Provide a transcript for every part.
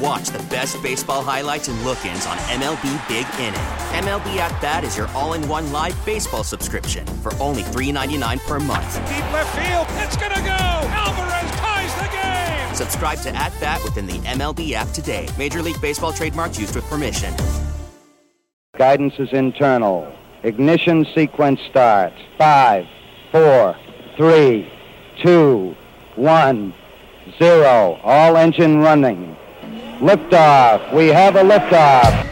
And watch the best baseball highlights and look-ins on MLB Big Inning. MLB At Bat is your all-in-one live baseball subscription for only $3.99 per month. Deep left field, it's gonna go. Alvarez ties the game. Subscribe to At Bat within the MLB app today. Major League Baseball trademarks used with permission. Guidance is internal. Ignition sequence starts. Five, four, three, two, one, zero. All engine running. Liftoff. We have a liftoff.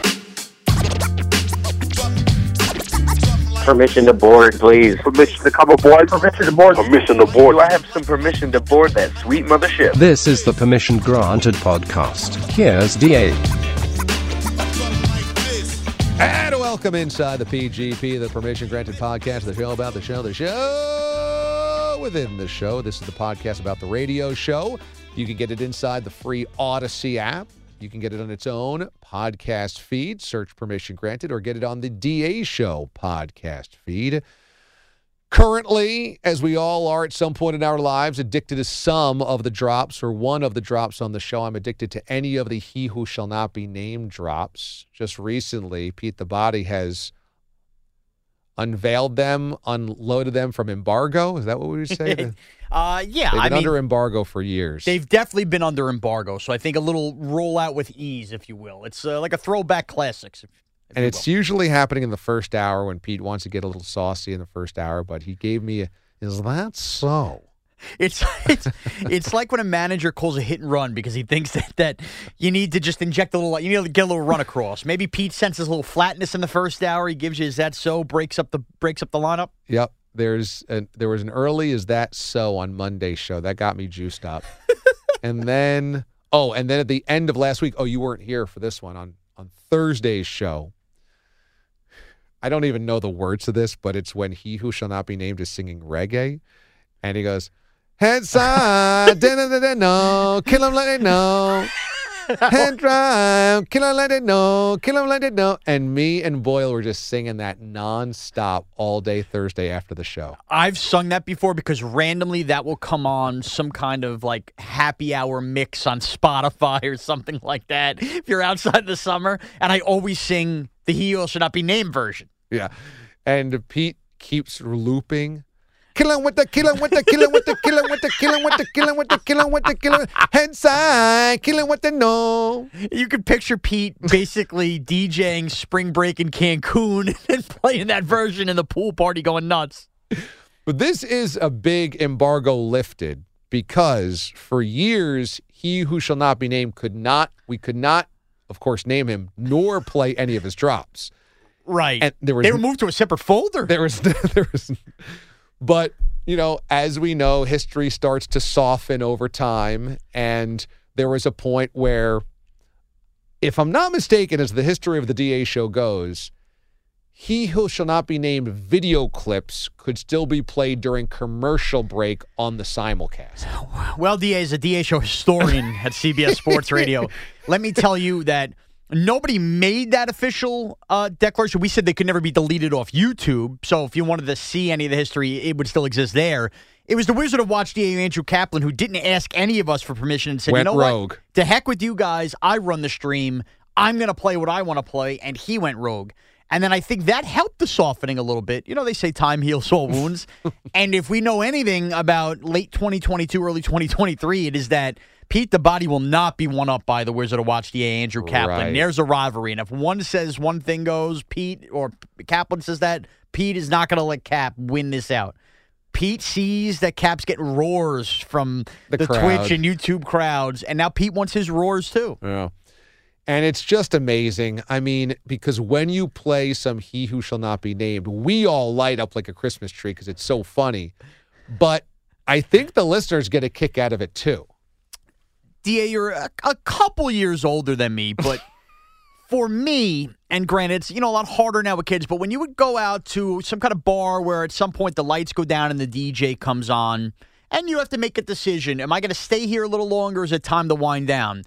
Permission to board, please. Permission to come aboard. Permission to board. Permission to board. Do I have some permission to board that sweet mothership? This is the Permission Granted podcast. Here's DA. And welcome inside the PGP, the Permission Granted podcast, the show about the show, the show within the show. This is the podcast about the radio show. You can get it inside the free Audacy app. You can get it on its own podcast feed. Search Permission Granted or get it on the DA Show podcast feed. Currently, as we all are at some point in our lives, addicted to some of the drops or one of the drops on the show. I'm addicted to any of the He Who Shall Not Be Named drops. Just recently, Pete the Body has unveiled them, unloaded them from embargo. Is that what we would say? uh, yeah, They've I been mean, under embargo for years. they've definitely been under embargo, so I think a little rollout with ease, if you will. It's uh, like a throwback classics. If, if and it's will. usually happening in the first hour when Pete wants to get a little saucy in the first hour, but he gave me a, is that so? It's it's it's like when a manager calls a hit and run because he thinks that, that you need to just inject a little, you need to get a little run across. Maybe Pete senses a little flatness in the first hour. He gives you is that so breaks up the breaks up the lineup. Yep. There's an, there was an early is that so on Monday's show that got me juiced up, and then oh, and then at the end of last week, oh, you weren't here for this one on on Thursday's show. I don't even know the words to this, but it's when he who shall not be named is singing reggae, and he goes, "Head side, da da da no, kill him like they know." Head drive, kill him like they know, kill him like they know. And me and Boyle were just singing that nonstop all day Thursday after the show. I've sung that before because randomly that will come on some kind of like happy hour mix on Spotify or something like that. If you're outside the summer, and I always sing the He Should Not Be Named version. Yeah. And Pete keeps looping. Kill him with the kill him with the kill him with the kill him with the kill him with the kill him with the kill him with the kill him head side kill him with the no. You can picture Pete basically DJing spring break in Cancun and playing that version in the pool party going nuts. But this is a big embargo lifted because for years he who shall not be named could not we could not of course name him nor play any of his drops. Right. And there was they were moved to a separate folder. There was there was but you know, as we know, history starts to soften over time and there was a point where if I'm not mistaken as the history of the DA show goes, he who shall not be named video clips could still be played during commercial break on the simulcast. Well, DA is a DA show historian at CBS Sports Radio. Let me tell you that nobody made that official uh, declaration. We said they could never be deleted off YouTube. So if you wanted to see any of the history, it would still exist there. It was the Wizard of Watch DA Andrew Kaplan who didn't ask any of us for permission and said, Went you know rogue. what? To heck with you guys. I run the stream. I'm going to play what I want to play. And he went rogue. And then I think that helped the softening a little bit. You know, they say time heals all wounds. and if we know anything about late 2022, early 2023, it is that Pete the Body will not be one up by the Wizard of Watch DA Andrew Kaplan. Right. There's a rivalry. And if one says one thing goes, Pete or Kaplan says that, Pete is not going to let Cap win this out. Pete sees that Cap's getting roars from The the. Twitch and YouTube crowds, and now Pete wants his roars too. Yeah. And it's just amazing. I mean, because when you play some He Who Shall Not Be Named, we all light up like a Christmas tree because it's so funny. But I think the listeners get a kick out of it too. Da, you're a, a couple years older than me, but for me, and granted, it's you know a lot harder now with kids, but when you would go out to some kind of bar where at some point the lights go down and the DJ comes on, and you have to make a decision: Am I going to stay here a little longer? Is it time to wind down?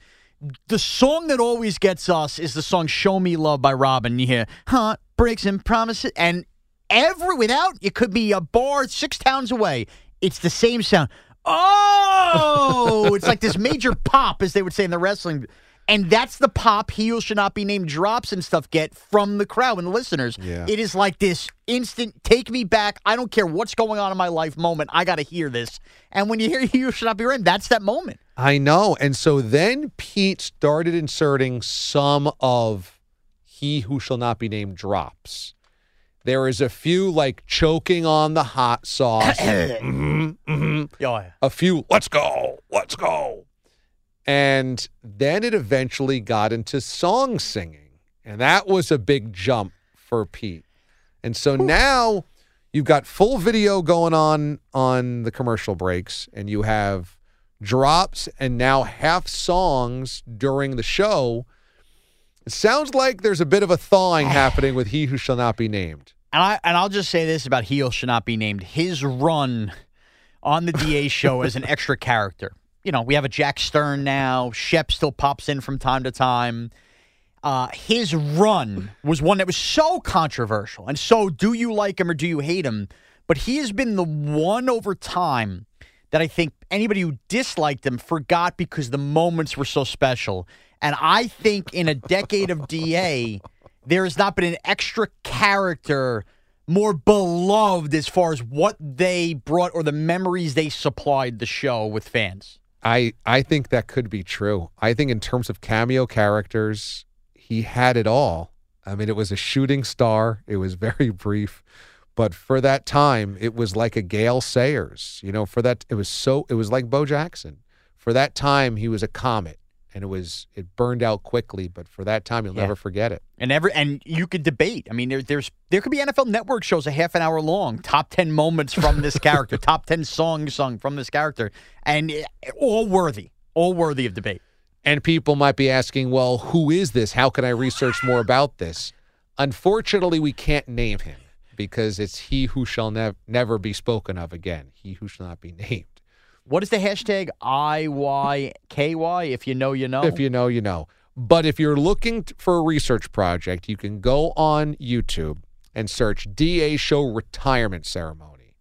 The song that always gets us is the song "Show Me Love" by Robin. You hear "Heart Breaks and Promises," and every without it could be a bar six towns away. It's the same sound. Oh, it's like this major pop, as they would say in the wrestling. And that's the pop he who should not be named drops and stuff get from the crowd and the listeners. Yeah. It is like this instant take me back. I don't care what's going on in my life moment. I got to hear this. And when you hear he who should not be named, that's that moment. I know. And so then Pete started inserting some of He Who Shall Not Be Named drops. There is a few like choking on the hot sauce. Mhm, mhm. Yeah. A few, let's go, let's go. And then it eventually got into song singing. And that was a big jump for Pete. And so now you've got full video going on on the commercial breaks, and you have drops and now half songs during the show. It sounds like there's a bit of a thawing happening with He Who Shall Not Be Named. And I and I'll just say this about He heel should not be named. His run on the DA show as an extra character. You know, we have a Jack Stern now. Shep still pops in from time to time. Uh, his run was one that was so controversial. And so, do you like him or do you hate him? But he has been the one over time that I think anybody who disliked him forgot because the moments were so special. And I think in a decade of DA, there has not been an extra character more beloved as far as what they brought or the memories they supplied the show with fans. I I think that could be true. I think in terms of cameo characters, he had it all. I mean, it was a shooting star. It was very brief, but for that time, it was like a Gale Sayers. You know, for that, it was so. It was like Bo Jackson. For that time, he was a comet, and it was it burned out quickly. But for that time, you'll Yeah. never forget it. And every and you could debate. I mean, there, there's there could be NFL Network shows a half an hour long, top ten moments from this character, top ten songs sung from this character, and eh, all worthy, all worthy of debate. And people might be asking, well, who is this? How can I research more about this? Unfortunately, we can't name him because it's he who shall nev- never be spoken of again. He who shall not be named. What is the hashtag IYKY? If you know, you know. If you know, you know. But if you're looking for a research project, you can go on YouTube and search DA Show Retirement Ceremony.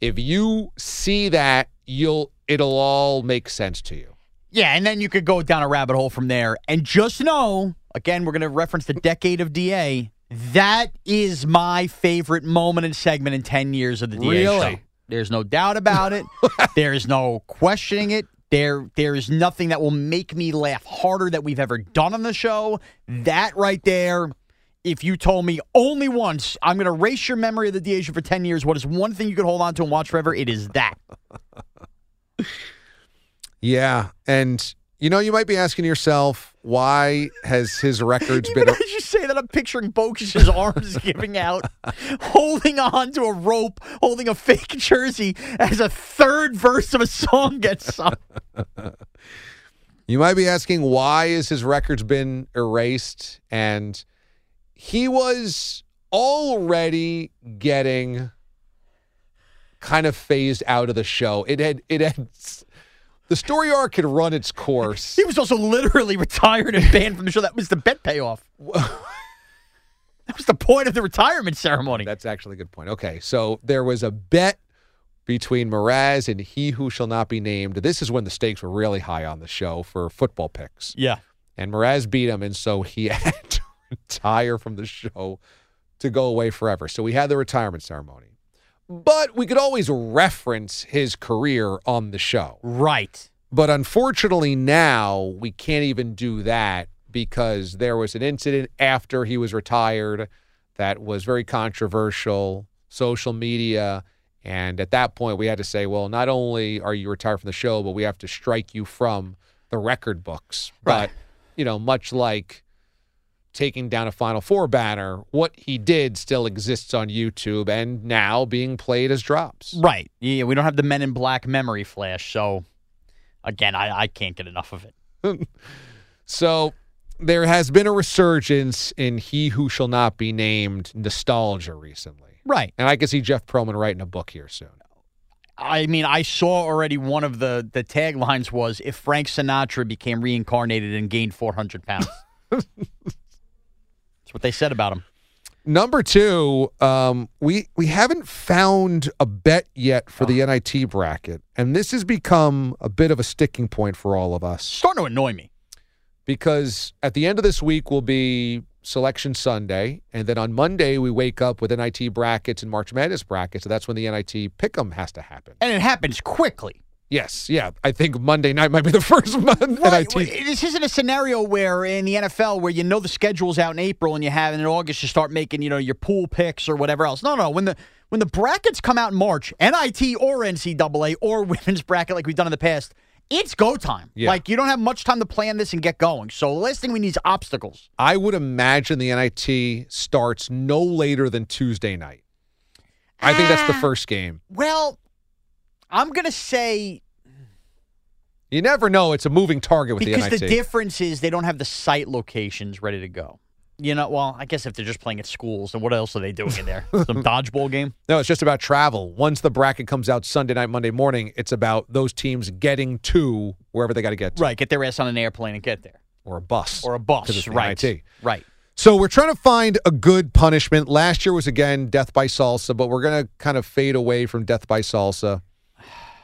If you see that, you'll it'll all make sense to you. Yeah, and then you could go down a rabbit hole from there. And just know, again, we're going to reference the decade of DA. That is my favorite moment and segment in 10 years of the DA Really? show. There's no doubt about it. there is no questioning it. There, there is nothing that will make me laugh harder that we've ever done on the show. That right there, if you told me only once, I'm going to erase your memory of the show for 10 years, what is one thing you could hold on to and watch forever? It is that. Yeah, and you know, you might be asking yourself, why has his records been? As you say that, I'm picturing Bokus's arms giving out, holding on to a rope, holding a fake jersey as a third verse of a song gets sung. You might be asking why has his records been erased? And he was already getting kind of phased out of the show. It had it had the story arc had run its course. He was also literally retired and banned from the show. That was the bet payoff. that was the point of the retirement ceremony. That's actually a good point. Okay, so there was a bet between Mraz and he who shall not be named. This is when the stakes were really high on the show for football picks. Yeah. And Mraz beat him, and so he had to retire from the show to go away forever. So we had the retirement ceremony. But we could always reference his career on the show. Right. But unfortunately, now we can't even do that because there was an incident after he was retired that was very controversial, social media. And at that point, we had to say, well, not only are you retired from the show, but we have to strike you from the record books. Right. But you know, much like taking down a Final Four banner, what he did still exists on YouTube and now being played as drops. Right. Yeah, we don't have the Men in Black memory flash, so again, I, I can't get enough of it. So there has been a resurgence in He Who Shall Not Be Named nostalgia recently. Right. And I can see Jeff Pearlman writing a book here soon. I mean, I saw already one of the the taglines was if Frank Sinatra became reincarnated and gained 400 pounds. What they said about him. Number two, um, we we haven't found a bet yet for the NIT bracket, and this has become a bit of a sticking point for all of us. Starting to annoy me. because at the end of this week will be Selection Sunday, and then on Monday we wake up with NIT brackets and March Madness brackets, so that's when the NIT pick'em has to happen. And it happens quickly. Yes, yeah, I think Monday night might be the first month Right. This isn't a scenario where in the NFL where you know the schedule's out in April and you have in August you start making you know your pool picks or whatever else. No, no. When the when the brackets come out in March, NIT or NCAA or women's bracket like we've done in the past, it's go time. Yeah. Like you don't have much time to plan this and get going. So the last thing we need is obstacles. I would imagine the NIT starts no later than Tuesday night. I think that's the Ah. first game. Well, I'm gonna say You never know; it's a moving target with because the the, difference is they don't have the site locations ready to go. You know, well, I guess if they're just playing at schools, then what else are they doing in there? Some dodgeball game? No, it's just about travel. Once the bracket comes out Sunday night, Monday morning, it's about those teams getting to wherever they got to get to, Right, get their ass on an airplane and get there. or a bus, Or a bus, right. NIT. Right. So we're trying to find a good punishment. Last year was again death by salsa, but we're going to kind of fade away from death by salsa.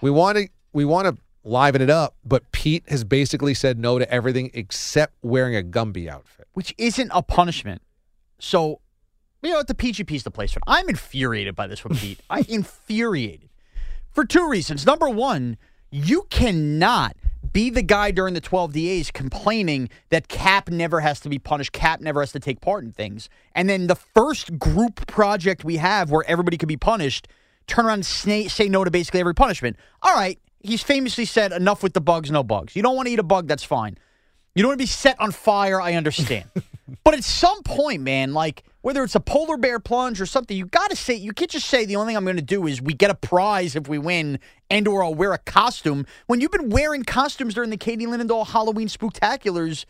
We want to we want to liven it up, but Pete has basically said no to everything except wearing a Gumby outfit. Which isn't a punishment. So, you know, the PGP is the place for it. I'm infuriated by this one, Pete. I'm infuriated for two reasons. Number one, you cannot be the guy during the 12 DAs complaining that Cap never has to be punished, Cap never has to take part in things. And then the first group project we have where everybody could be punished, turn around and say, no to basically every punishment. All right, he's famously said, enough with the bugs, no bugs. You don't want to eat a bug, that's fine. You don't want to be set on fire, I understand. but at some point, man, like whether it's a polar bear plunge or something, you got to say you can't just say the only thing I'm going to do is we get a prize if we win and or I'll wear a costume. When you've been wearing costumes during the Katie Linendoll Halloween Spooktaculars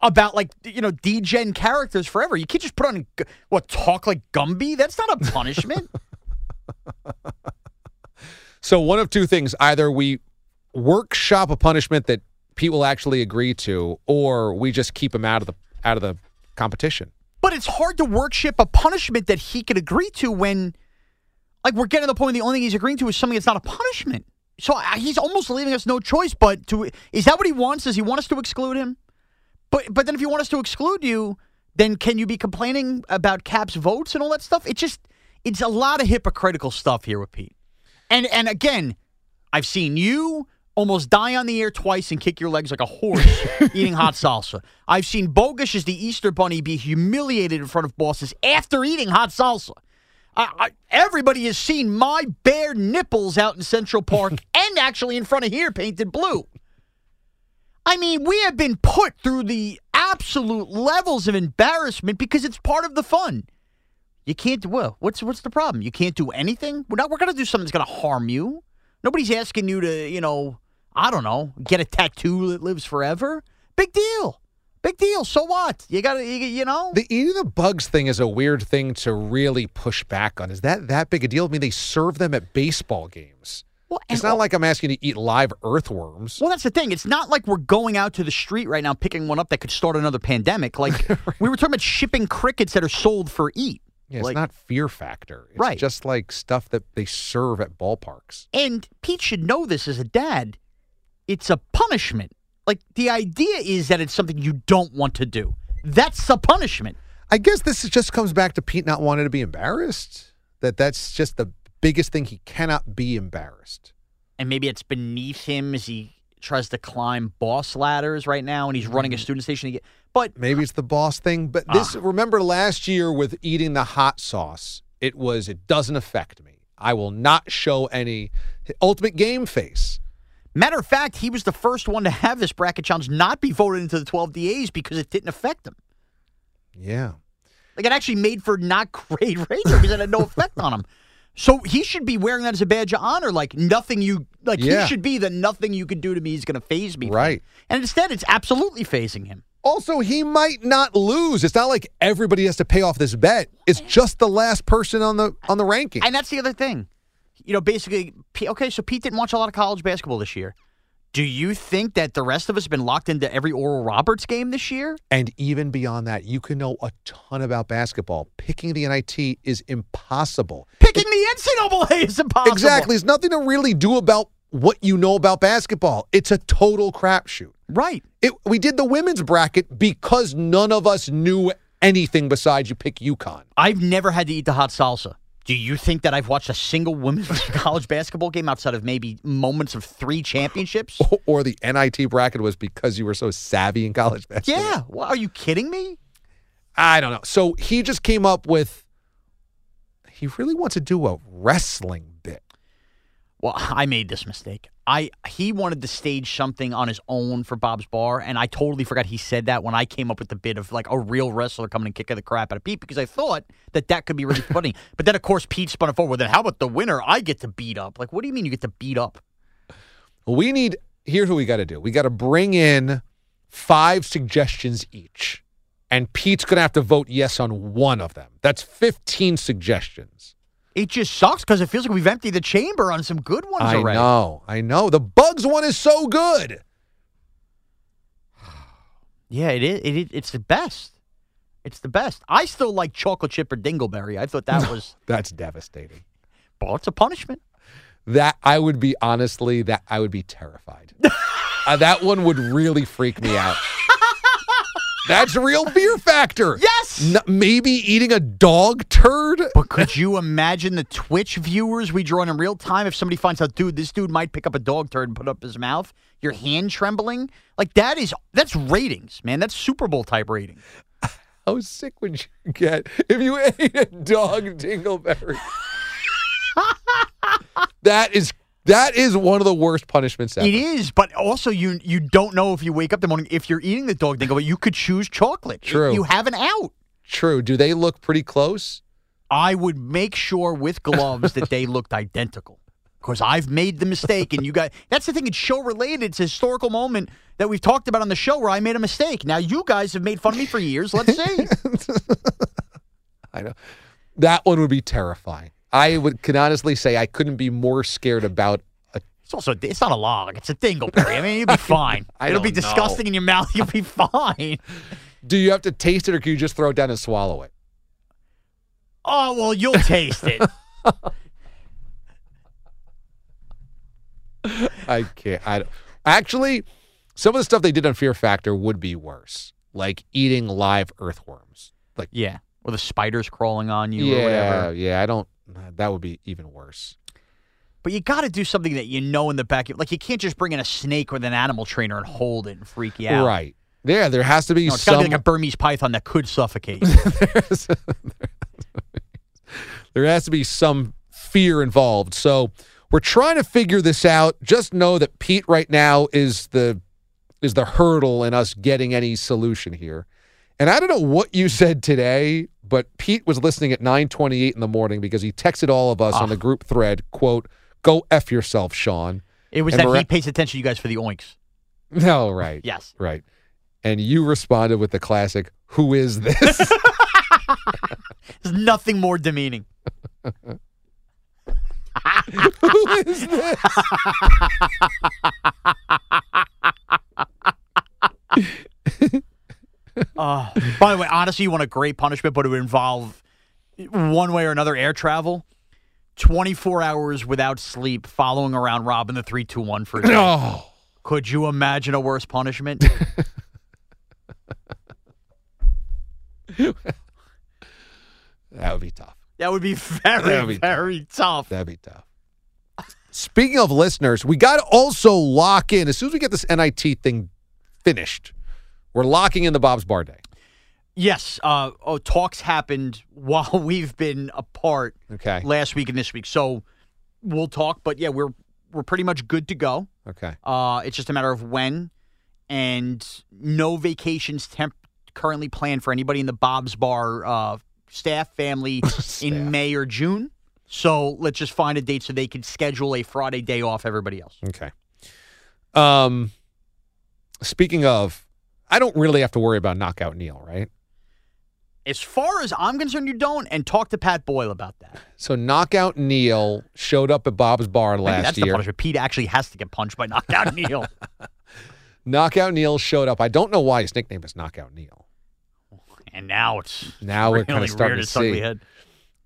about like you know D-gen characters forever, you can't just put on what talk like Gumby. That's not a punishment. So one of two things: either we workshop a punishment that Pete will actually agree to, or we just keep him out of the out of the competition. But it's hard to worship a punishment that he could agree to when, like, we're getting to the point the only thing he's agreeing to is something that's not a punishment. So I, he's almost leaving us no choice but to. Is that what he wants? Does he want us to exclude him? But but then if you want us to exclude you, then can you be complaining about Cap's votes and all that stuff? It just it's a lot of hypocritical stuff here with Pete. And and again, I've seen you almost die on the air twice and kick your legs like a horse eating hot salsa. I've seen Bogus as the Easter Bunny be humiliated in front of bosses after eating hot salsa. I, I, everybody has seen my bare nipples out in Central Park and actually in front of here painted blue. I mean, we have been put through the absolute levels of embarrassment because it's part of the fun. You can't. do Well, what's what's the problem? You can't do anything. We're not. We're gonna do something that's gonna harm you. Nobody's asking you to, you know, I don't know, get a tattoo that lives forever. Big deal. Big deal. So what? You gotta, you, you know. The eating the bugs thing is a weird thing to really push back on. Is that that big a deal? I mean, they serve them at baseball games. Well, it's not like I'm asking you to eat live earthworms. Well, that's the thing. It's not like we're going out to the street right now picking one up that could start another pandemic. Like we were talking about shipping crickets that are sold for eat. Yeah, it's Like- not fear factor. It's Right. just like stuff that they serve at ballparks. And Pete should know this as a dad. It's a punishment. Like the idea is that it's something you don't want to do. That's a punishment. I guess this is- just comes back to Pete not wanting to be embarrassed. That that's just the biggest thing. He cannot be embarrassed. And maybe it's beneath him as he tries to climb boss ladders right now and he's running a mm-hmm. student station. Get, but Maybe it's the boss thing. But ah. this, remember last year with eating the hot sauce, it was, it doesn't affect me. I will not show any ultimate game face. Matter of fact, he was the first one to have this bracket challenge not be voted into the 12 DAs because it didn't affect him. Yeah. Like it actually made for not great radio because it had no effect on him. So he should be wearing that as a badge of honor. Like nothing you like Yeah. he should be the nothing you could do to me is gonna phase me. Right. And instead it's absolutely phasing him. Also, he might not lose. It's not like everybody has to pay off this bet. It's just the last person on the on the ranking. And that's the other thing. You know, basically, okay, so Pete didn't watch a lot of college basketball this year. Do you think that the rest of us have been locked into every Oral Roberts game this year? And even beyond that, you can know a ton about basketball. Picking the NIT is impossible. Picking the NCAA is impossible. Exactly. There's nothing to really do about what you know about basketball. It's a total crapshoot. Right. It, we did the women's bracket because none of us knew anything besides you pick UConn. I've never had to eat the hot salsa. Do you think that I've watched a single women's college basketball game outside of maybe moments of three championships? Or the NIT bracket was because you were so savvy in college basketball. Yeah. Well, are you kidding me? I don't know. So he just came up with he really wants to do a wrestling. Well, I made this mistake. I he wanted to stage something on his own for Bob's Bar, and I totally forgot he said that when I came up with the bit of like a real wrestler coming and kicking the crap out of Pete because I thought that that could be really funny. But then of course Pete spun it forward. Then how about the winner? I get to beat up. Like, what do you mean you get to beat up? We need here's what we got to do. We got to bring in five suggestions each. And Pete's going to have to vote yes on one of them. That's 15 suggestions. It just sucks because it feels like we've emptied the chamber on some good ones I already. I know. I know. The Bugs one is so good. Yeah, it is. It, is- it's the best. It's the best. I still like chocolate chip or dingleberry. I thought that was, That's devastating. well, it's a punishment. That I would be honestly that I would be terrified. Uh, that one would really freak me out. That's a real fear factor. Yes. N- maybe eating a dog turd. But could you imagine the Twitch viewers we draw in real time if somebody finds out, dude, this dude might pick up a dog turd and put up his mouth? Your hand trembling? Like that is that's ratings, man. That's Super Bowl type rating. How sick would you get if you ate a dog dingleberry? that is that is one of the worst punishments ever. It is, but also you you don't know if you wake up the morning if you're eating the dog dingleberry, you could choose chocolate. True. You have an out. True. Do they look pretty close? I would make sure with gloves that they looked identical. Because I've made the mistake, and you guys, that's the thing, it's show related. It's a historical moment that we've talked about on the show where I made a mistake. Now, you guys have made fun of me for years. Let's see. I know. That one would be terrifying. I would can honestly say I couldn't be more scared about a It's also, it's not a log, it's a dingleberry. I mean, you'll be fine. It'll be don't know. disgusting in your mouth. You'll be fine. Do you have to taste it or can you just throw it down and swallow it? Oh, well, you'll taste it. I can't. I don't- actually, some of the stuff they did on Fear Factor would be worse, like eating live earthworms. Like, yeah. Or the spiders crawling on you or yeah, whatever. yeah. I don't. That would be even worse. But you got to do something that you know in the back. Like, you can't just bring in a snake with an animal trainer and hold it and freak you out. Right. Yeah, there has to be No, it's got to some. be like a Burmese python that could suffocate. there has to be some fear involved. So we're trying to figure this out. Just know that Pete right now is the is the hurdle in us getting any solution here. And I don't know what you said today, but Pete was listening at 9:28 in the morning because he texted all of us on Ah. the group thread, quote, "Go f yourself, Sean." It was And that Mira- he pays attention to you guys for the oinks. No, right. Yes. Right. And you responded with the classic, "Who is this?" There's nothing more demeaning. Who is this? Uh, by the way, honestly, you want a great punishment, but it would involve one way or another air travel. 24 hours without sleep following around Robin the 321 for a day. Oh. Could you imagine a worse punishment? That would be tough. that would be very, That'd be very tough. That'd be tough. Speaking of listeners, we got to also lock in as soon as we get this NIT thing finished. We're locking in the Bob's Bar Day. Yes, uh, oh, talks happened while we've been apart Okay. last week and this week. So we'll talk, but yeah, we're we're pretty much good to go. Okay. Uh, it's just a matter of when, and no vacations temp currently planned for anybody in the Bob's Bar uh, staff family in May or June. So let's just find a date so they can schedule a Friday day off. Everybody else. Okay. Um, speaking of, I don't really have to worry about knockout Neil, right? As far as I'm concerned, you don't. And talk to Pat Boyle about that. So knockout Neil showed up at Bob's Bar Maybe last that's the year. punishment. Pete actually has to get punched by knockout Neil. Knockout Neil showed up. I don't know why his nickname is Knockout Neil. And now it's Now we're kind of starting to see. head.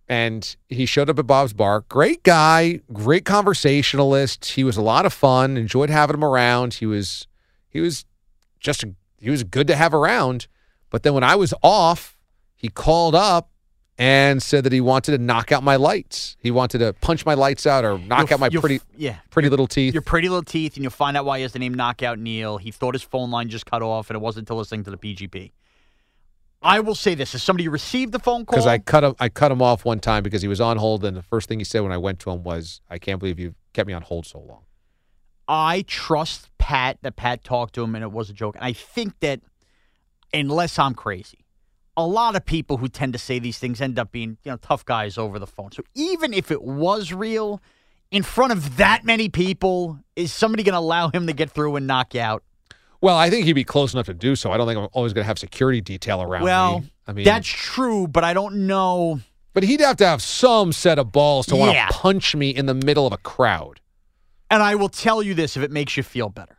And he showed up at Bob's Bar. Great guy, great conversationalist. He was a lot of fun. Enjoyed having him around. He was, he was just, a, he was good to have around. But then when I was off, he called up and said that he wanted to knock out my lights. He wanted to punch my lights out or knock You'll- out my pretty, yeah. pretty little teeth. Your pretty little teeth, and you'll find out why he has the name Knockout Neil. He thought his phone line just cut off, and it wasn't until listening to the PGP. I will say this: as somebody who received the phone call, because I cut him. I cut him off one time because he was on hold, and the first thing he said when I went to him was, "I can't believe you kept me on hold so long." I trust Pat that Pat talked to him and it was a joke. And I think that unless I'm crazy, a lot of people who tend to say these things end up being, you know, tough guys over the phone. So even if it was real, in front of that many people, is somebody going to allow him to get through and knock you out? Well, I think he'd be close enough to do so. I don't think I'm always going to have security detail around well, me. I mean, that's true, but I don't know. But he'd have to have some set of balls to want to punch me in the middle of a crowd. And I will tell you this if it makes you feel better.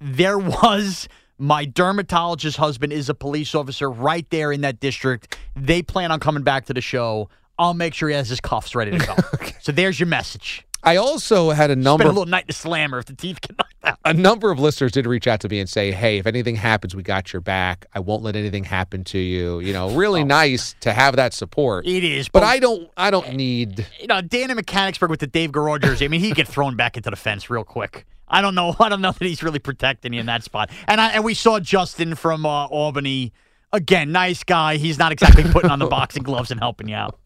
There was my dermatologist husband is a police officer right there in that district. They plan on coming back to the show. I'll make sure he has his cuffs ready to go. So there's your message. I also had a Spend number a little night to slammer if the teeth get knocked out. a number of listeners did reach out to me and say, "Hey, if anything happens, we got your back. I won't let anything happen to you." You know, really oh. nice to have that support. Oh. It is, but but- I don't. I don't need. You know, Dan in Mechanicsburg with the Dave Garreau jersey. I mean, he'd get thrown back into the fence real quick. I don't know. I don't know that he's really protecting you in that spot. And I, and we saw Justin from uh, Albany. Again, nice guy. He's not exactly putting on the boxing gloves and helping you out.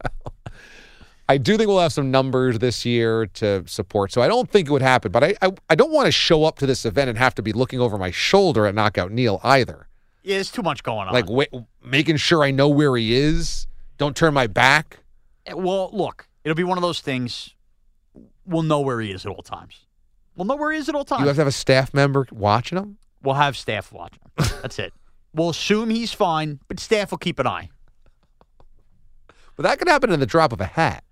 I do think we'll have some numbers this year to support. So I don't think it would happen. But I, I, I don't want to show up to this event and have to be looking over my shoulder at Knockout Neil either. Yeah, there's too much going on. Like wait, making sure I know where he is. Don't turn my back. Well, look, it'll be one of those things. We'll know where he is at all times. We'll know where he is at all times. You have to have a staff member watching him. we'll have staff watching him. That's it. We'll assume he's fine, but staff will keep an eye. But that could happen in the drop of a hat.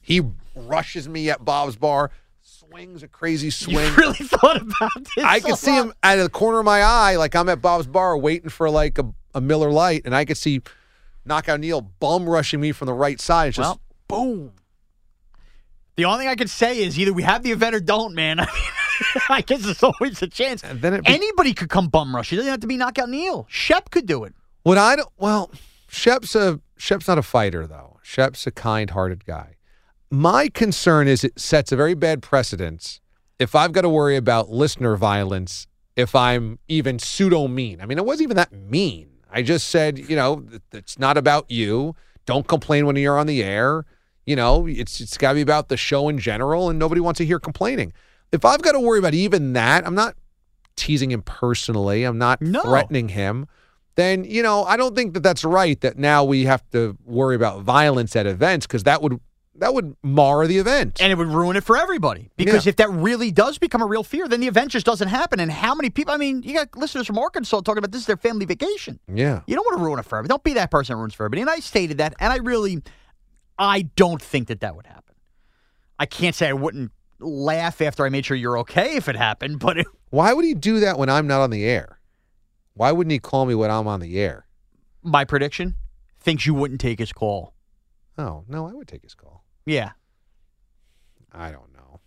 He rushes me at Bob's bar, swings a crazy swing. You really thought about this? I could see lot? him out of the corner of my eye, like I'm at Bob's bar waiting for like a, a Miller Lite, and I could see Knockout Neil bum rushing me from the right side. It's just Well, boom. The only thing I can say is either we have the event or don't, man. I guess there's always a chance. And then be- Anybody could come bum rush. It doesn't have to be knockout Neil. Shep could do it. what I don't. Well, Shep's a Shep's not a fighter though. Shep's a kind-hearted guy. My concern is it sets a very bad precedence if I've got to worry about listener violence if I'm even pseudo mean. I mean, it wasn't even that mean. I just said, you know, it's not about you. Don't complain when you're on the air. You know, it's it's got to be about the show in general, and nobody wants to hear complaining. If I've got to worry about even that, I'm not teasing him personally. I'm not No. threatening him. Then you know, I don't think that that's right. That now we have to worry about violence at events because that would that would mar the event. And it would ruin it for everybody. Because Yeah. if that really does become a real fear, then the event just doesn't happen. And how many people? I mean, you got listeners from Arkansas talking about this is their family vacation. yeah. You don't want to ruin it for everybody. Don't be that person that ruins for everybody. And I stated that, and I really, I don't think that that would happen. I can't say I wouldn't laugh after I made sure you're okay if it happened, but it, Why would he do that when I'm not on the air? Why wouldn't he call me when I'm on the air? my prediction thinks you wouldn't take his call. Oh no, I would take his call. Yeah, I don't know.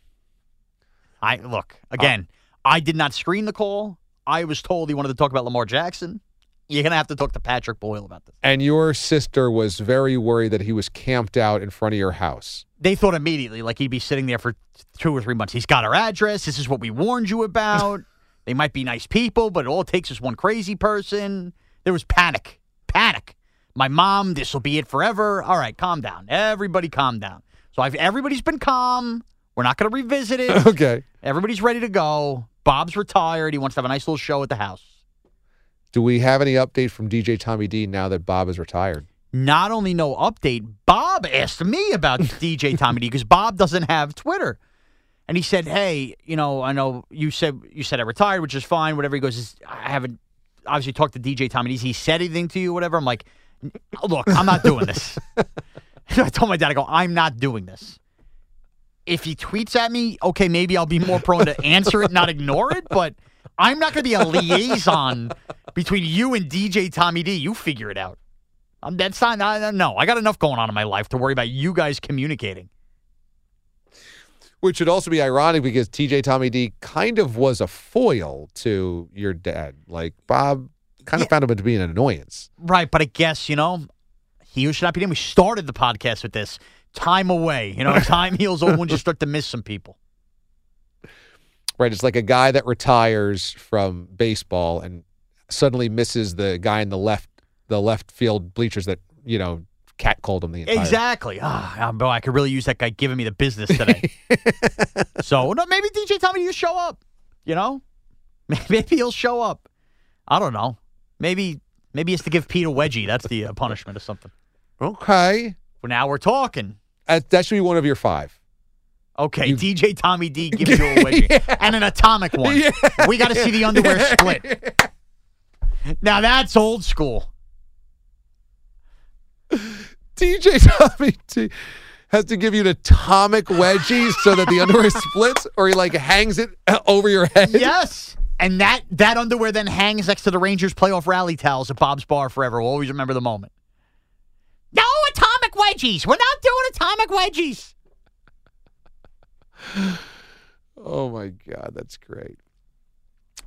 I look again. I did not screen the call. I was told he wanted to talk about Lamar Jackson. You're gonna have to talk to Patrick Boyle about this. And your sister was very worried that he was camped out in front of your house. They thought immediately like he'd be sitting there for two or three months. He's got our address. This is what we warned you about. they might be nice people, but it all it takes is one crazy person. There was panic. Panic. My mom, this will be it forever. All right, calm down. Everybody calm down. So I've everybody's been calm. We're not going to revisit it. Okay. Everybody's ready to go. Bob's retired. He wants to have a nice little show at the house. Do we have any update from DJ Tommy D now that Bob is retired? Not only no update, Bob asked me about DJ Tommy D because Bob doesn't have Twitter. And he said, "Hey, you know, I know you said you said I retired, which is fine. Whatever." He goes, "I haven't obviously talked to DJ Tommy. D. He said anything to you, whatever." I'm like, "Look, I'm not doing this." I told my dad, "I go, I'm not doing this." If he tweets at me, okay, maybe I'll be more prone to answer it, not ignore it. But I'm not going to be a liaison between you and DJ Tommy D. You figure it out. Um, that's not, I, no, I got enough going on in my life to worry about you guys communicating. Which would also be ironic because DJ Tommy D kind of was a foil to your dad. Like Bob kind of Yeah. found him to be an annoyance. Right, but I guess, you know, he who should not be named. We started the podcast with this. Time away. You know, time heals all wounds. You start to miss some people. Right. It's like a guy that retires from baseball and suddenly misses the guy in the left the left field bleachers that, you know, cat called him the entire Exactly. Ah, boy, I could really use that guy giving me the business today. so no, maybe DJ Tommy, you show up. You know, maybe he'll show up. I don't know. Maybe maybe it's to give Pete a wedgie. That's the uh, punishment or something. Okay. Well, now we're talking. That, that should be one of your five. Okay, You- DJ Tommy D gives you a wedgie and an atomic one. We got to see the underwear split. Now that's old school. DJ Tommy D has to give you an atomic wedgie so that the underwear splits or he like hangs it uh, over your head. Yes. And that that underwear then hangs next to the Rangers playoff rally towels at Bob's Bar forever. We'll always remember the moment. No atomic wedgies. We're not doing atomic wedgies. Oh my God, that's great.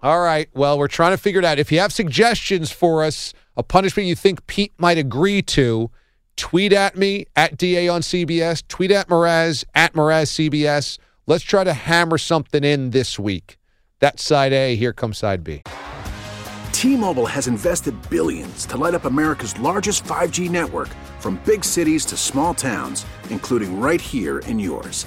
All right. Well, we're trying to figure it out. If you have suggestions for us, a punishment you think Pete might agree to, tweet at me at DA on CBS, tweet at Mraz at Mraz CBS. Let's try to hammer something in this week. That's side A. Here comes side B. T-Mobile has invested billions to light up America's largest 5G network from big cities to small towns, including right here in yours.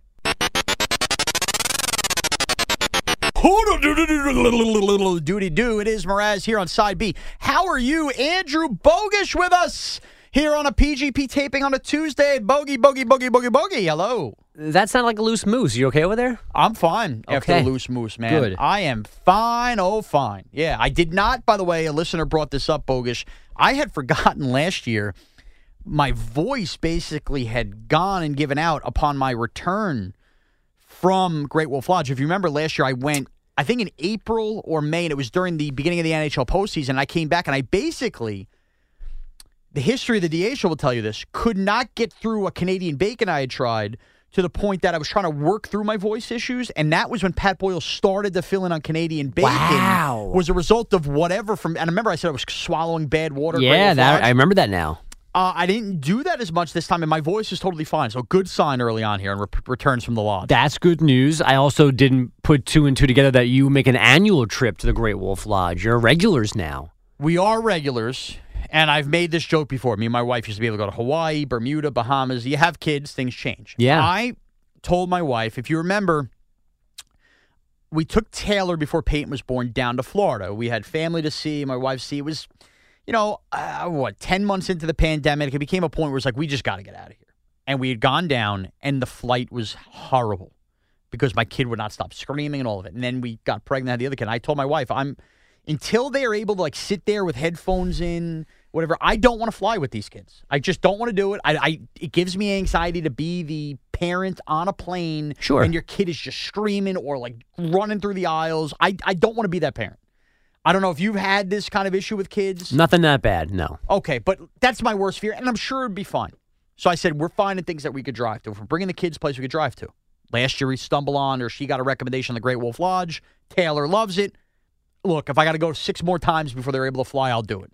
Duty do. It is Mraz here on side B. How are you, Andrew Bogish, with us here on a PGP taping on a Tuesday? Bogey, bogey, bogey, bogey, bogey. Hello. That sounded like a loose moose. You okay over there? I'm fine after Okay. the loose moose, man. Good. I am fine. Oh, fine. Yeah, I did not. By the way, a listener brought this up, Bogish. I had forgotten last year. My voice basically had gone and given out upon my return from Great Wolf Lodge. If you remember last year, I went, I think in April or May, and it was during the beginning of the NHL postseason. I came back and I basically, the history of the show will tell you this, could not get through a Canadian bacon I had tried to the point that I was trying to work through my voice issues. And that was when Pat Boyle started to fill in on Canadian bacon. Wow. Was a result of whatever from, and I remember I said I was swallowing bad water. Yeah, that I remember that now. Uh, I didn't do that as much this time, and my voice is totally fine. So good sign early on here and re- returns from the lodge. That's good news. I also didn't put two and two together that you make an annual trip to the Great Wolf Lodge. You're regulars now. We are regulars, And I've made this joke before. Me and my wife used to be able to go to Hawaii, Bermuda, Bahamas. You have kids, things change. Yeah. I told my wife, if you remember, we took Taylor before Peyton was born down to Florida. We had family to see, my wife see. It was, you know, uh, what, 10 months into the pandemic, it became a point where it's like, we just got to get out of here. And we had gone down, and the flight was horrible because my kid would not stop screaming and all of it. And then we got pregnant, had the other kid. I told my wife, I'm, until they are able to like sit there with headphones in, whatever, I don't want to fly with these kids. I just don't want to do it. I, I it gives me anxiety to be the parent on a plane Sure. and your kid is just screaming or like running through the aisles. I, I don't want to be that parent. I don't know if you've had this kind of issue with kids. Nothing that bad. No. Okay, but that's my worst fear, and I'm sure it'd be fine. So I said, we're finding things that we could drive to. If we're bringing the kids place we could drive to. Last year we stumbled on, or she got a recommendation on the Great Wolf Lodge. Taylor loves it. Look, if I got to go six more times before they're able to fly, I'll do it.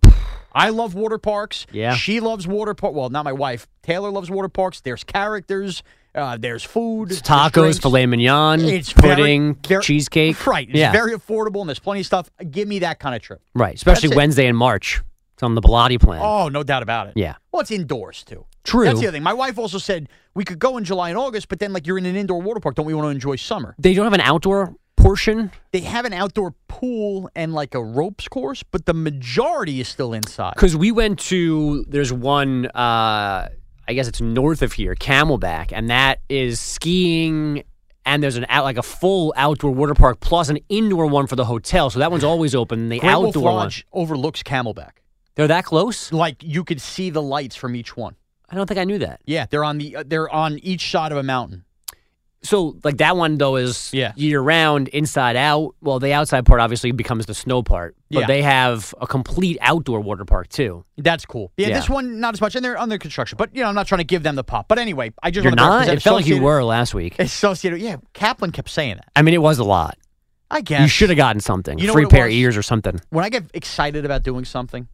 I love water parks. Yeah. She loves water park. Well, not my wife. Taylor loves water parks. There's characters. Uh, there's food. there's Tacos, filet mignon, It's pudding, very- cheesecake. Right. It's yeah. very affordable, and there's plenty of stuff. Give me that kind of trip. right. Especially That's it. Wednesday in March. It's on the Bilotti plan. Oh, no doubt about it. Yeah. Well, it's indoors too. True. That's the other thing. My wife also said we could go in July and August, but then like you're in an indoor water park. Don't we want to enjoy summer? They don't have an outdoor portion. They have an outdoor pool and like a ropes course, but the majority is still inside. Because we went to, there's one, uh, I guess it's north of here, Camelback, and that is skiing. And there's an out like a full outdoor water park plus an indoor one for the hotel. So that one's always open. The Great Wolf outdoor one, Lodge overlooks Camelback. they're that close. Like you could see the lights from each one. I don't think I knew that. Yeah, they're on the uh, they're on each side of a mountain. So like that one though is Yeah. year round, inside out. Well, the outside part obviously becomes the snow part, but Yeah. they have a complete outdoor water park too. That's cool. Yeah, Yeah. this one not as much, and they're under construction. But you know, I'm not trying to give them the pop. But anyway, I just You're not. It felt like you were last week. Associated. Yeah, Kaplan kept saying that. I mean, it was a lot. I guess You should have gotten something, You know free pair of ears or something. when I get excited about doing something,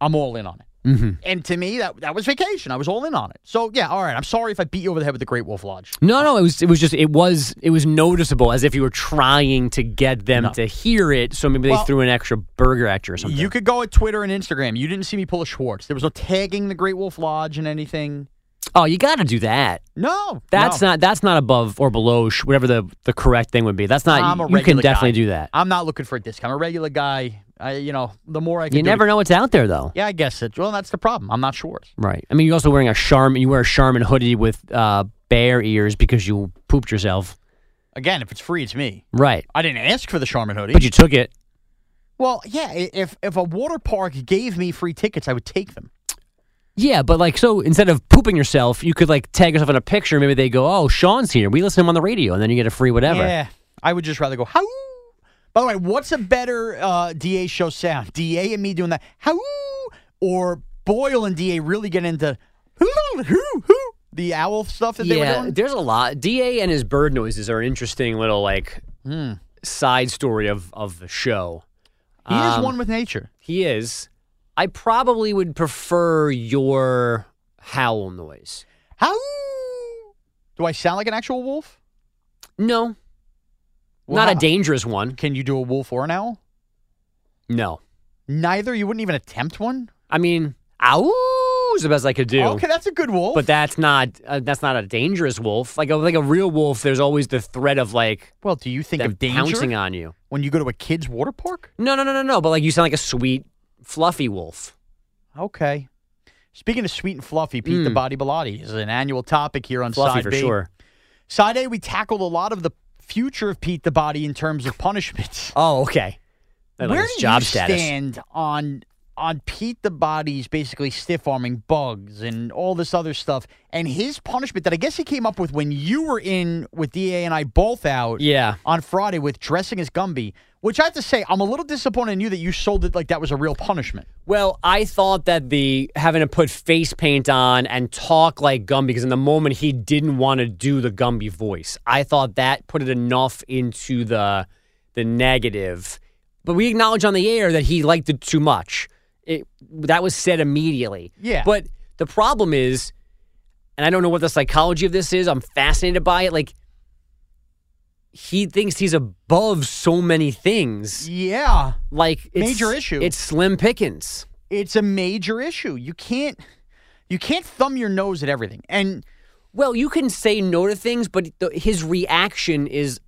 I'm all in on it. Hmm And to me, that that was vacation. I was all in on it. So yeah, all right. I'm sorry if I beat you over the head with the Great Wolf Lodge. No, no, it was it was just it was it was noticeable as if you were trying to get them No. to hear it. So maybe they Well, threw an extra burger at you or something. You could go at Twitter and Instagram. You didn't see me pull a Schwartz. There was no tagging the Great Wolf Lodge and anything. oh, you got to do that. No, That's no. not that's not above or below whatever the the correct thing would be. That's not. I'm a regular you can definitely guy. do that. I'm not looking for a discount. I'm a regular guy. I, you know, the more I can You never to- know what's out there though. Yeah, I guess it. Well, that's the problem. I'm not sure. Right. I mean, you're also wearing a Charmin. You wear a Charmin hoodie with uh, bear ears because you pooped yourself. Again, if it's free, it's me. Right. I didn't ask for the Charmin hoodie. But you took it. well, yeah. If if a water park gave me free tickets, I would take them. Yeah, but like so instead of pooping yourself, you could like tag yourself in a picture. Maybe they go, "Oh, Sean's here. We listen to him on the radio," and then you get a free whatever. Yeah, I would just rather go how. By the way, what's a better uh, DA show sound? DA and me doing that how, or Boyle and DA really get into hoo hoo hoo the owl stuff that they were Yeah, doing? there's a lot. Da and his bird noises are an interesting little like Hmm. side story of of the show. He is Um, one with nature. He is. I probably would prefer your howl noise. How? Do I sound like an actual wolf? No, Well, not a dangerous one. Can you do a wolf or an owl? No, Neither. You wouldn't even attempt one. I mean, ow is the best I could do. Okay, that's a good wolf. But that's not uh, that's not a dangerous wolf. Like a like a real wolf, there's always the threat of like well, do you think of danger pouncing on you. when you go to a kid's water park? No, no, no, no, no. But like you sound like a sweet, fluffy wolf. Okay. Speaking of sweet and fluffy, Pete the Mm. Body Bilotti is an annual topic here on Fluffy Side for B. sure. Side A, we tackled a lot of the future of Pete the Body in terms of punishments. Oh, okay. Like Where his do job you status. stand on on Pete the Body's basically stiff arming bugs and all this other stuff, and his punishment that I guess he came up with when you were in with Da and I both out Yeah. on Friday with dressing as Gumby. Which I have to say, I'm a little disappointed in you that you sold it like that was a real punishment. Well, I thought that the having to put face paint on and talk like Gumby, because in the moment he didn't want to do the Gumby voice. I thought that put it enough into the the negative. But we acknowledge on the air that he liked it too much. It that was said immediately. Yeah. But the problem is, and I don't know what the psychology of this is. I'm fascinated by it. Like he thinks he's above so many things. Yeah. Like it's, Major issue. It's slim pickings. It's a major issue. You can't you can't thumb your nose at everything. And Well, you can say no to things, but the, his reaction is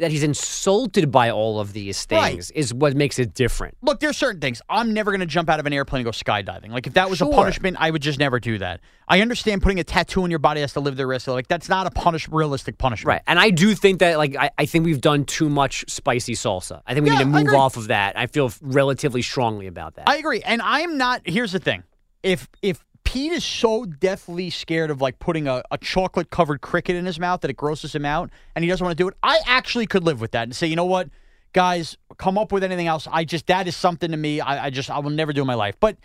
that he's insulted by all of these Right. things is what makes it different. look, there's certain things. I'm never going to jump out of an airplane and go skydiving. Like if that was Sure. a punishment, I would just never do that. I understand putting a tattoo on your body has to live the of. Like that's not a punish realistic punishment. Right. And I do think that like I, I think we've done too much spicy salsa. I think we Yeah, need to move off of that. I feel relatively strongly about that. I agree. And I'm not here's the thing. If if Pete is so deathly scared of like putting a, a chocolate covered cricket in his mouth that it grosses him out and he doesn't want to do it, I actually could live with that and say, you know what, guys, come up with anything else. I just that is something to me. I, I just I will never do in my life. But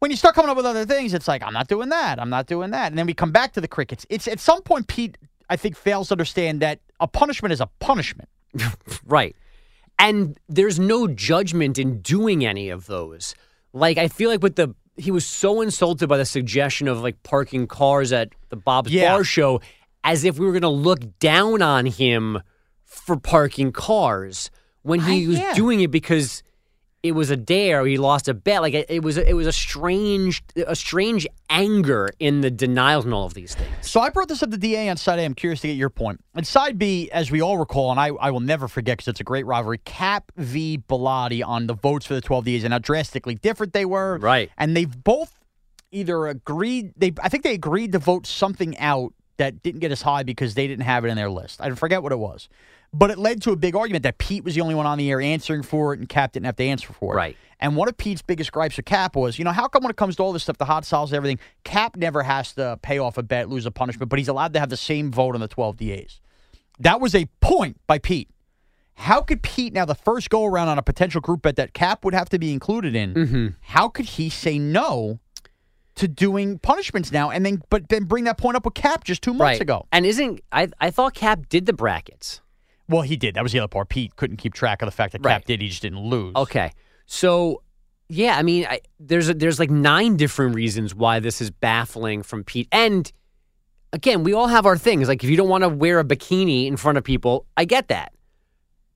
when you start coming up with other things, it's like I'm not doing that. I'm not doing that. And then we come back to the crickets. It's at some point Pete I think fails to understand that a punishment is a punishment. Right. And there's no judgment in doing any of those. Like I feel like with the he was so insulted by the suggestion of like parking cars at the Bob's Yeah. Bar show as if we were going to look down on him for parking cars when he I- was yeah. doing it because it was a dare he lost a bet like it, it was it was a strange a strange anger in the denials and all of these things So I brought this up to DA on side A. I'm curious to get your point. And side B, as we all recall, and I, I will never forget because it's a great rivalry, Cap v. Bilotti on the votes for the 12 DAs and how drastically different they were. Right. And they've both either agreed, they I think they agreed to vote something out that didn't get as high because they didn't have it in their list. I forget what it was. But it led to a big argument that Pete was the only one on the air answering for it and Cap didn't have to answer for it. Right. And one of Pete's biggest gripes with Cap was, you know, how come when it comes to all this stuff, the hot sauce, and everything, Cap never has to pay off a bet, lose a punishment, but he's allowed to have the same vote on the 12 DAs. That was a point by Pete. How could Pete now the first go around on a potential group bet that Cap would have to be included in? Mm-hmm. How could he say no to doing punishments now and then but then bring that point up with Cap just two months right ago? and isn't i i thought cap did the brackets Well, he did. That was the other part. Pete couldn't keep track of the fact that Cap Right. did. He just didn't lose. Okay. So, yeah, I mean, I, there's a, there's like nine different reasons why this is baffling from Pete. And again, we all have our things. Like, if you don't want to wear a bikini in front of people, I get that.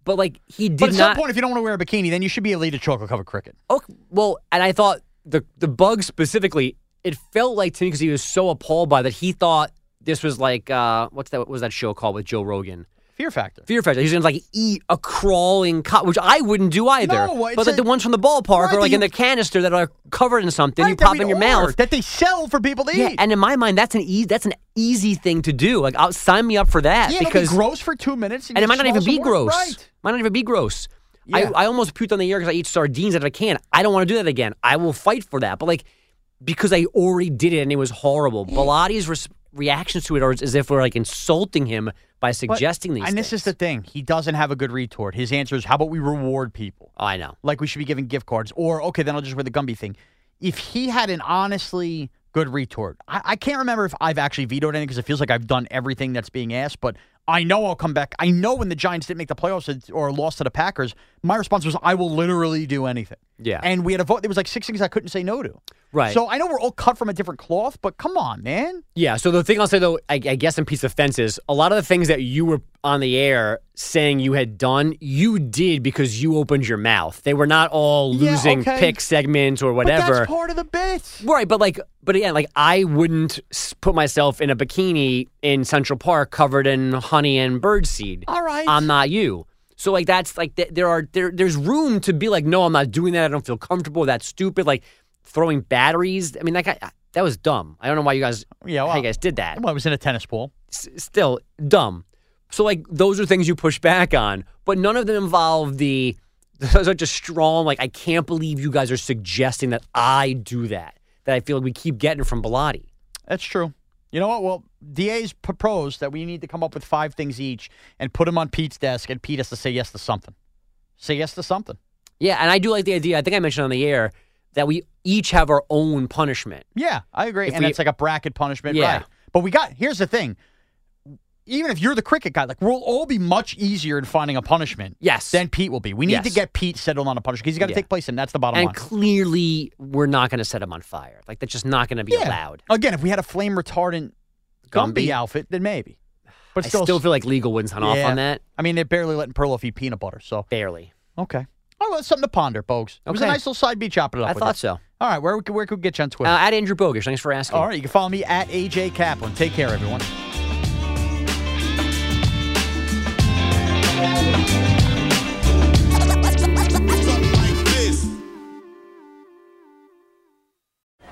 But like, he did But at not. some point, if you don't want to wear a bikini, then you should be able to eat a chocolate covered cricket. Okay, well, and I thought the the bug specifically, it felt like to me because he was so appalled by that he thought this was like uh, what's that? What was that show called with Joe Rogan? Fear factor. Fear Factor. He's gonna like eat a crawling cop, which I wouldn't do either. No, but like a- the ones from the ballpark Right, are like in the canister that are covered in something. you Right, that pop in your mouth. that they sell for people to Yeah, eat. and in my mind, that's an easy that's an easy thing to do. Like, I'll sign me up for that yeah, it'll because be gross for two minutes, and it you might not even be gross. Right. Might not even be gross. Yeah. I, I almost puked on the air because I eat sardines out of a can. I don't want to do that again. I will fight for that. But like, because I already did it and it was horrible. Bilotti's res- reactions to it are as if we're like insulting him by But- suggesting these. And this is the thing. He doesn't have a good retort. His answer is, how about we reward people? Oh, I know. Like we should be giving gift cards. Or, okay, then I'll just wear the Gumby thing. If he had an honestly good retort, I, I can't remember if I've actually vetoed anything because it feels like I've done everything that's being asked, but I know I'll come back. I know when the Giants didn't make the playoffs or lost to the Packers, my response was, I will literally do anything. Yeah. And we had a vote. There was like six things I couldn't say no to. Right. So I know we're all cut from a different cloth, but come on, man. Yeah. So the thing I'll say though, I, I guess in piece of fence is a lot of the things that you were on the air saying you had done, you did because you opened your mouth. They were not all Yeah, losing okay. pick segments or whatever. But that's part of the bit. Right, but like, but again, like I wouldn't put myself in a bikini in Central Park covered in honey and birdseed. All right. I'm not you. So like that's like th- there are there there's room to be like, no, I'm not doing that. I don't feel comfortable. That's stupid. Like throwing batteries. I mean, that guy, that was dumb. I don't know why you guys, Yeah, how you guys did that. Well, I was in a tennis pool. S- still dumb. So like those are things you push back on, but none of them involve the such a strong like I can't believe you guys are suggesting that I do that. That I feel like we keep getting from Bilotti. That's true. You know what? Well, DA's proposed that we need to come up with five things each and put them on Pete's desk, and Pete has to say yes to something. Say yes to something. Yeah, and I do like the idea. I think I mentioned on the air that we each have our own punishment. Yeah, I agree. If and we- it's like a bracket punishment, Yeah. right? But we got here's the thing. Even if you're the cricket guy, like we'll all be much easier in finding a punishment. Yes. Than Pete will be. We need to get Pete settled on a punishment because he's got to Yeah. take place, and that's the bottom and line. clearly, we're not going to set him on fire. Like that's just not going to be Yeah. allowed. Again, if we had a flame retardant Gumby, Gumby? outfit, then maybe. But I still, still feel like legal wouldn't sign off on that. I mean, they're barely letting Perloff eat peanut butter, so Barely. okay. Oh, well, that's something to ponder, folks. It was a nice little side B chopping it up. I thought you. so. All right, where, where could we get you on Twitter? Uh, at Andrew Bogish. Thanks for asking. All right, you can follow me at AJ Kaplan. Take care, everyone.